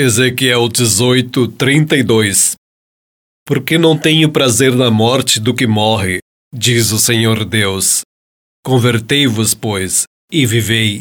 Ezequiel 18, 32 Porque não tenho prazer na morte do que morre, diz o Senhor Deus. Convertei-vos, pois, e vivei,